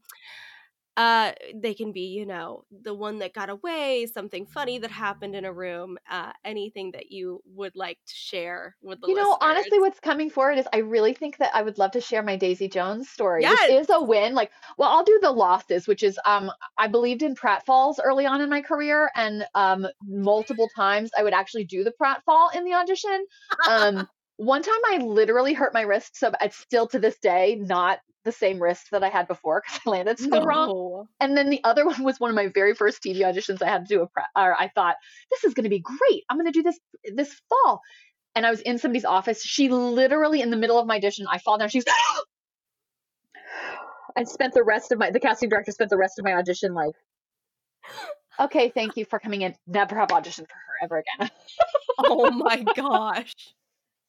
Speaker 3: uh, they can be you know the one that got away, something funny that happened in a room, uh, anything that you would like to share with the
Speaker 2: You know,
Speaker 3: listeners.
Speaker 2: honestly, what's coming forward is I really think that I would love to share my Daisy Jones story,
Speaker 3: Yes.
Speaker 2: which is a win. Like, well, I'll do the losses, which is um, I believed in pratfalls early on in my career, and um, multiple times I would actually do the pratfall in the audition. Um, one time I literally hurt my wrist, so it's still to this day not the same wrist that I had before because I landed so wrong. And then the other one was one of my very first TV auditions. I had to do a prep, or I thought this is going to be great. I'm going to do this this fall. And I was in somebody's office. She literally, in the middle of my audition, I fall down. She's, I spent the rest of my, the casting director spent the rest of my audition like, okay, thank you for coming in. Never have auditioned for her ever again.
Speaker 3: oh my gosh.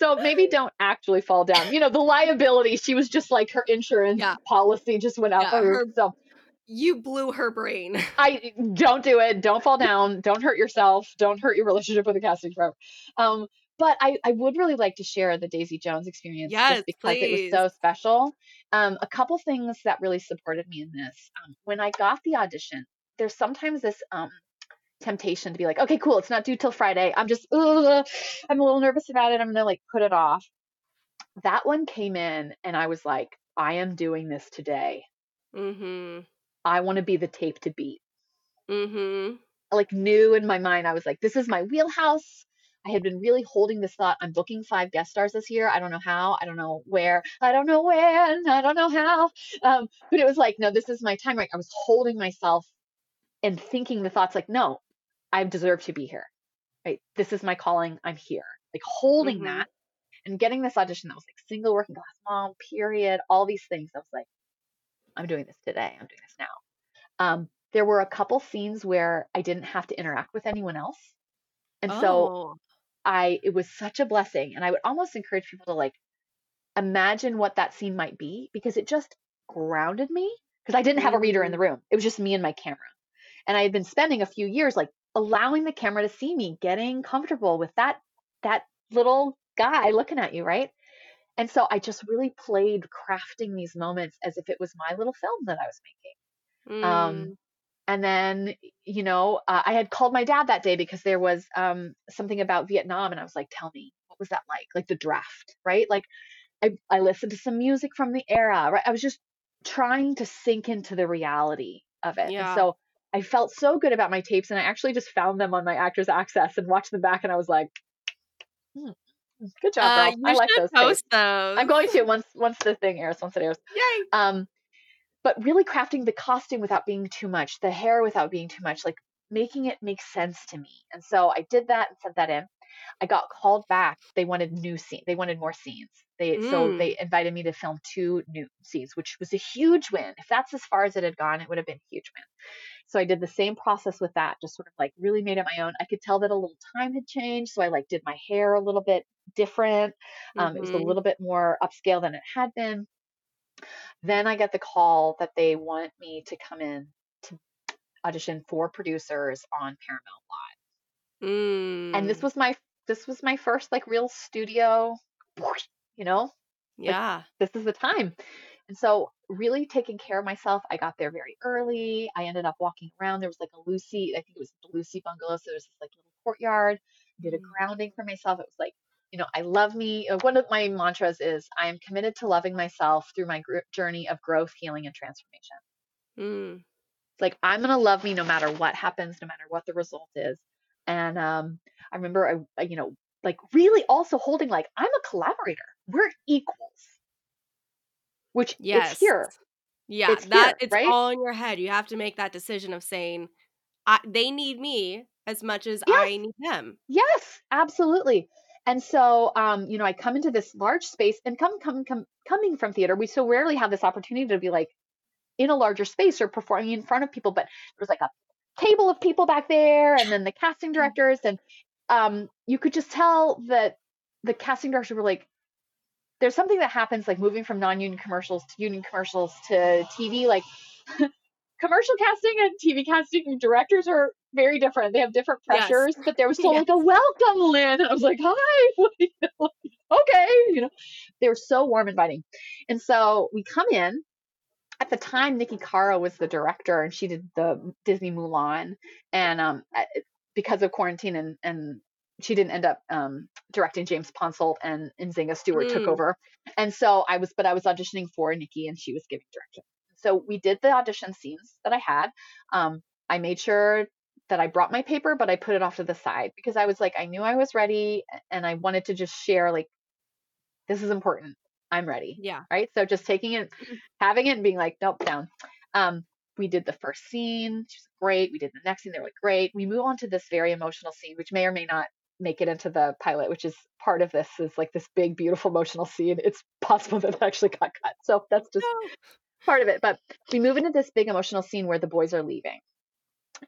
Speaker 2: So maybe don't actually fall down. You know, the liability, she was just like her insurance
Speaker 3: Yeah.
Speaker 2: policy just went out
Speaker 3: Yeah,
Speaker 2: the roof.
Speaker 3: her-
Speaker 2: So
Speaker 3: You blew her brain.
Speaker 2: I don't do it. Don't fall down. Don't hurt yourself. Don't hurt your relationship with the casting director. Um, but I, I would really like to share the Daisy Jones experience
Speaker 3: Yes,
Speaker 2: just because it was so special. Um, a couple things that really supported me in this. Um, when I got the audition, there's sometimes this um, temptation to be like, okay, cool, it's not due till Friday. I'm just, ugh, I'm a little nervous about it. I'm gonna like put it off. That one came in, and I was like, I am doing this today.
Speaker 3: Mm-hmm.
Speaker 2: I want to be the tape to beat.
Speaker 3: Mm-hmm.
Speaker 2: like knew in my mind I was like, this is my wheelhouse. I had been really holding this thought. I'm booking five guest stars this year. I don't know how. I don't know where. I don't know when. I don't know how. Um, but it was like, no, this is my time. Right. I was holding myself and thinking the thoughts like, no, I deserve to be here. Right. This is my calling. I'm here. Like holding
Speaker 3: Mhm.
Speaker 2: that and getting this audition that was like single working class mom, period, all these things. I was like, I'm doing this today. I'm doing this now. Um, there were a couple scenes where I didn't have to interact with anyone else. And so
Speaker 3: oh.
Speaker 2: I it was such a blessing and I would almost encourage people to like imagine what that scene might be because it just grounded me because I didn't have a reader in the room. It was just me and my camera. And I had been spending a few years like allowing the camera to see me, getting comfortable with that that little guy looking at you, right? And so I just really played crafting these moments as if it was my little film that I was making.
Speaker 3: Mm.
Speaker 2: Um, and then, you know, uh, I had called my dad that day because there was um, something about Vietnam, and I was like, "Tell me, what was that like? Like the draft, right? Like, I I listened to some music from the era, right? I was just trying to sink into the reality of it,
Speaker 3: Yeah.
Speaker 2: and so I felt so good about my tapes, and I actually just found them on my Actors Access and watched them back, and I was like, hmm, "Good job,
Speaker 3: Uh,
Speaker 2: I like those."
Speaker 3: post
Speaker 2: tapes.
Speaker 3: those.
Speaker 2: I'm going to once once the thing airs, once it airs.
Speaker 3: Yay.
Speaker 2: Um, but really crafting the costume without being too much, the hair without being too much, like making it make sense to me. And so I did that and sent that in. I got called back. They wanted new scene. They wanted more scenes. They so
Speaker 3: Mm.
Speaker 2: they invited me to film two new scenes, which was a huge win. If that's as far as it had gone, it would have been a huge win. So I did the same process with that, just sort of like really made it my own. I could tell that a little time had changed, so I like did my hair a little bit different. Um, It was a
Speaker 3: Mhm.
Speaker 2: little bit more upscale than it had been. Then I get the call that they want me to come in audition for producers on Paramount Live.
Speaker 3: Mm.
Speaker 2: And this was my this was my first like real studio, you know,
Speaker 3: yeah.
Speaker 2: this is the time. And so really taking care of myself, I got there very early. I ended up walking around. There was like a Lucy, I think it was the Lucy bungalow. So there's this like little courtyard. I did a
Speaker 3: Mm.
Speaker 2: grounding for myself. It was like, you know, I love me. uh, One of my mantras is I am committed to loving myself through my gr- journey of growth, healing, and transformation.
Speaker 3: Mm.
Speaker 2: Like I'm gonna love me no matter what happens, no matter what the result is. And um, I remember, I, I, you know, like really also holding like I'm a collaborator. We're equals, which
Speaker 3: Yes.
Speaker 2: it's here.
Speaker 3: Yeah,
Speaker 2: It's
Speaker 3: that
Speaker 2: here,
Speaker 3: it's
Speaker 2: right?
Speaker 3: all in your head. You have to make that decision of saying, I, they need me as much as
Speaker 2: Yes.
Speaker 3: I need them.
Speaker 2: Yes, absolutely. And so, um, you know, I come into this large space and come, come, come, coming from theater, we so rarely have this opportunity to be like in a larger space or performing in front of people, but there was like a table of people back there and then the casting directors and um, you could just tell that the casting directors were like there's something that happens like moving from non-union commercials to union commercials to TV like commercial casting and TV casting directors are very different. They have different pressures, yes. but there was still yes. like a welcome, Lynn. I was like, hi, okay, you know, they were so warm, and inviting. And so we come in. At the time, Niki Caro was the director, and she did the Disney Mulan. And um, because of quarantine and and she didn't end up um, directing James Ponsoldt and Nzinga Stewart mm. took over. And so I was, but I was auditioning for Niki and she was giving direction. So we did the audition scenes that I had. Um, I made sure that I brought my paper, but I put it off to the side because I was like, I knew I was ready and I wanted to just share, like, this is important. I'm ready.
Speaker 3: Yeah.
Speaker 2: Right. So just taking it, mm-hmm. having it and being like, nope, down. Um, we did the first scene. She's great. We did the next scene. They're like, great. We move on to this very emotional scene, which may or may not make it into the pilot, which is part of this is like this big, beautiful emotional scene. It's possible that it actually got cut. So that's just no part of it. But we move into this big emotional scene where the boys are leaving.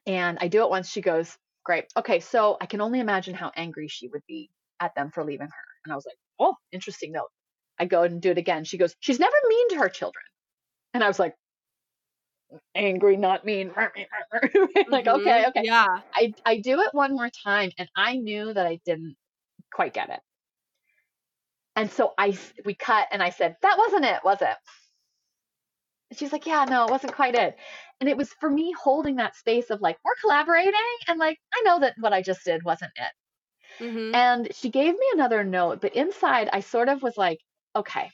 Speaker 2: And I do it once. She goes, Great. Okay. So I can only imagine how angry she would be at them for leaving her. And I was like, Oh, interesting note. I go and do it again. She goes, She's never mean to her children. And I was like, angry, not mean. like, mm-hmm. okay, okay.
Speaker 3: Yeah.
Speaker 2: I, I do it one more time and I knew that I didn't quite get it. And so I we cut and I said, That wasn't it, was it? And she's like, yeah, no, it wasn't quite it. And it was for me holding that space of like, we're collaborating. And like, I know that what I just did wasn't it. Mm-hmm. And she gave me another note, but inside I sort of was like, okay,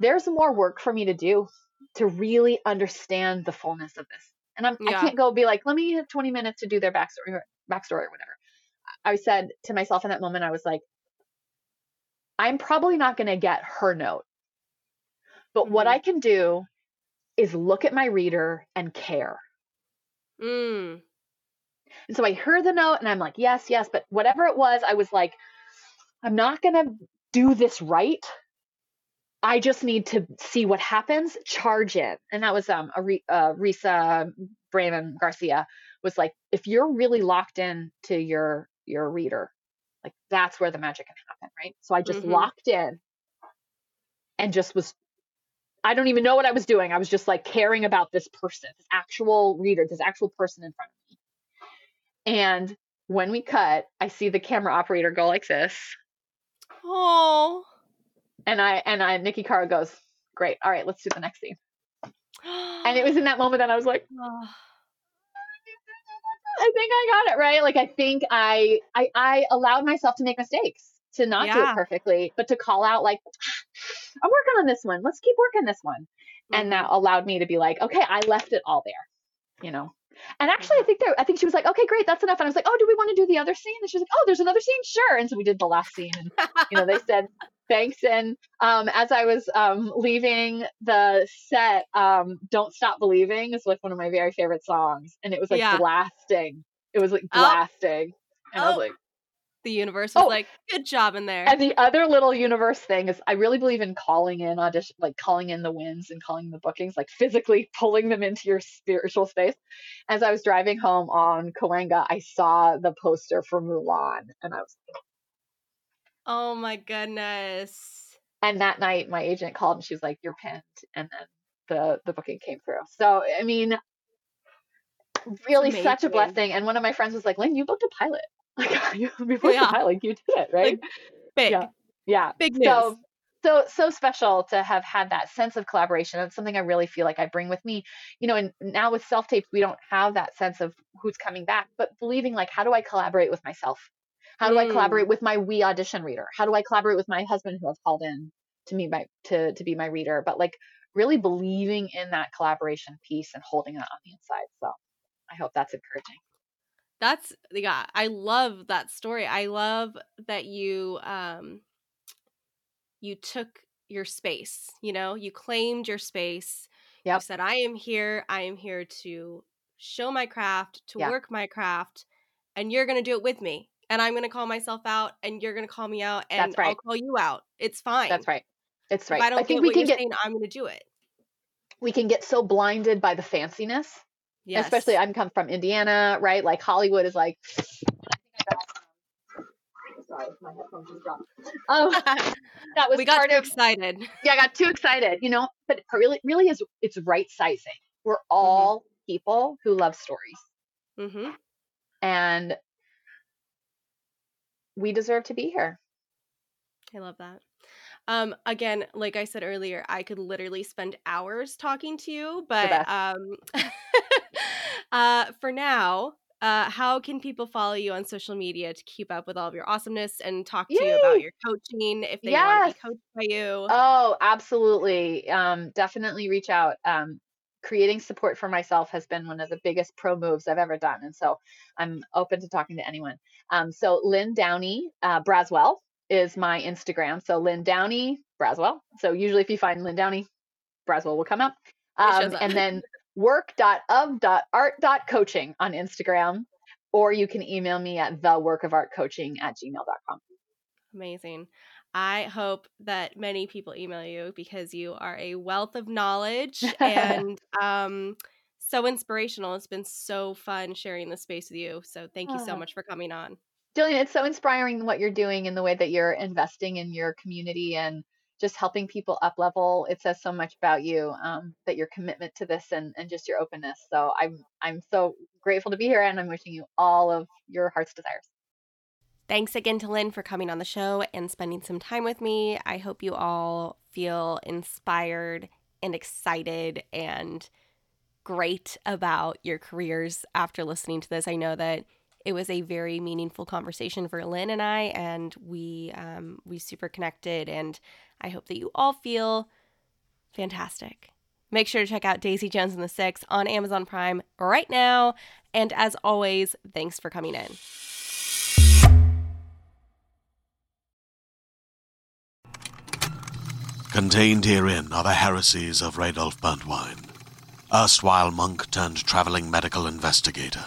Speaker 2: there's more work for me to do to really understand the fullness of this. And I'm, yeah. I can't go be like, let me have 20 minutes to do their backstory or backstory or whatever. I said to myself in that moment, I was like, I'm probably not going to get her note. But mm-hmm. what I can do is look at my reader and care.
Speaker 3: Mm.
Speaker 2: And so I heard the note and I'm like, yes, yes. But whatever it was, I was like, I'm not going to do this right. I just need to see what happens, charge in. And that was um, a uh, Risa Bramon Garcia was like, if you're really locked in to your your reader, like that's where the magic can happen, right? So I just mm-hmm. locked in and just was I don't even know what I was doing. I was just like caring about this person, this actual reader, this actual person in front of me. And when we cut, I see the camera operator go like this.
Speaker 3: Oh.
Speaker 2: And I and I Niki Caro goes, Great, all right, let's do the next scene. and it was in that moment that I was like. I think I got it right. Like I think I I I allowed myself to make mistakes to not yeah. do it perfectly, but to call out like, I'm working on this one. Let's keep working this one. Mm-hmm. And that allowed me to be like, okay, I left it all there, you know. And actually, I think there, I think she was like, okay, great, that's enough. And I was like, oh, do we want to do the other scene? And she was like, oh, there's another scene, sure. And so we did the last scene, and you know, they said thanks. And um, as I was um, leaving the set, um, "Don't Stop Believing" is like one of my very favorite songs, and it was like yeah. blasting. It was like oh. blasting, oh. and oh. I was like,
Speaker 3: the universe was oh, like, good job in there.
Speaker 2: And the other little universe thing is I really believe in calling in audition like calling in the wins and calling the bookings, like physically pulling them into your spiritual space. As I was driving home on Cahuenga, I saw the poster for Mulan and I was like,
Speaker 3: Oh my goodness.
Speaker 2: And that night my agent called and she was like, You're pinned and then the the booking came through. So I mean really such a blessing. And one of my friends was like, Lynn, you booked a pilot. Like you before yeah. like you did it, right? Like,
Speaker 3: big.
Speaker 2: Yeah. Yeah.
Speaker 3: Big news.
Speaker 2: So so so special to have had that sense of collaboration. It's something I really feel like I bring with me. You know, and now with self tapes, we don't have that sense of who's coming back, but believing like, how do I collaborate with myself? How do mm. I collaborate with my we audition reader? How do I collaborate with my husband who has called in to me my to to be my reader? But like really believing in that collaboration piece and holding it on the inside. So I hope that's encouraging
Speaker 3: that's yeah i love that story i love that you um you took your space you know you claimed your space
Speaker 2: yep.
Speaker 3: you said i am here i am here to show my craft to yep. work my craft and you're going to do it with me and i'm going to call myself out and you're going to call me out and
Speaker 2: right.
Speaker 3: i'll call you out it's fine
Speaker 2: that's right it's right
Speaker 3: if i don't I think we can get saying, i'm going to do it
Speaker 2: we can get so blinded by the fanciness.
Speaker 3: Yes.
Speaker 2: Especially I'm come from Indiana, right? Like Hollywood is like Sorry, my headphones just dropped. Um, that was
Speaker 3: we got too
Speaker 2: of
Speaker 3: excited.
Speaker 2: yeah, I got too excited, you know. But it really, really is it's right sizing. We're all people who love stories,
Speaker 3: Mm-hmm.
Speaker 2: and we deserve to be here.
Speaker 3: I love that. Um, again, like I said earlier, I could literally spend hours talking to you, but um, uh, for now, uh, how can people follow you on social media to keep up with all of your awesomeness and talk to you about your coaching if they want to be coached by you?
Speaker 2: Oh, absolutely. Um, definitely reach out. Um, creating support for myself has been one of the biggest pro moves I've ever done. And so I'm open to talking to anyone. Um, so Lynn Downey uh, Braswell is my Instagram. So Lynn Downey Braswell. So usually if you find Lynn Downey, Braswell will come up. Um, and then work.of.art.coaching on Instagram, or you can email me at theworkofartcoaching at gmail.com.
Speaker 3: Amazing. I hope that many people email you because you are a wealth of knowledge and um, so inspirational. It's been so fun sharing this space with you. So thank you so
Speaker 2: Ah.
Speaker 3: much for coming on.
Speaker 2: Jillian, it's so inspiring what you're doing and the way that you're investing in your community and just helping people up level. It says so much about you, um, that your commitment to this and, and just your openness. So I'm I'm so grateful to be here and I'm wishing you all of your heart's desires.
Speaker 3: Thanks again to Lynn for coming on the show and spending some time with me. I hope you all feel inspired and excited and great about your careers after listening to this. I know that it was a very meaningful conversation for Lynn and I, and we um, we super connected. And I hope that you all feel fantastic. Make sure to check out Daisy Jones and the Six on Amazon Prime right now. And as always, thanks for coming in.
Speaker 7: Contained herein are the heresies of Radolf Burntwine, erstwhile monk turned traveling medical investigator.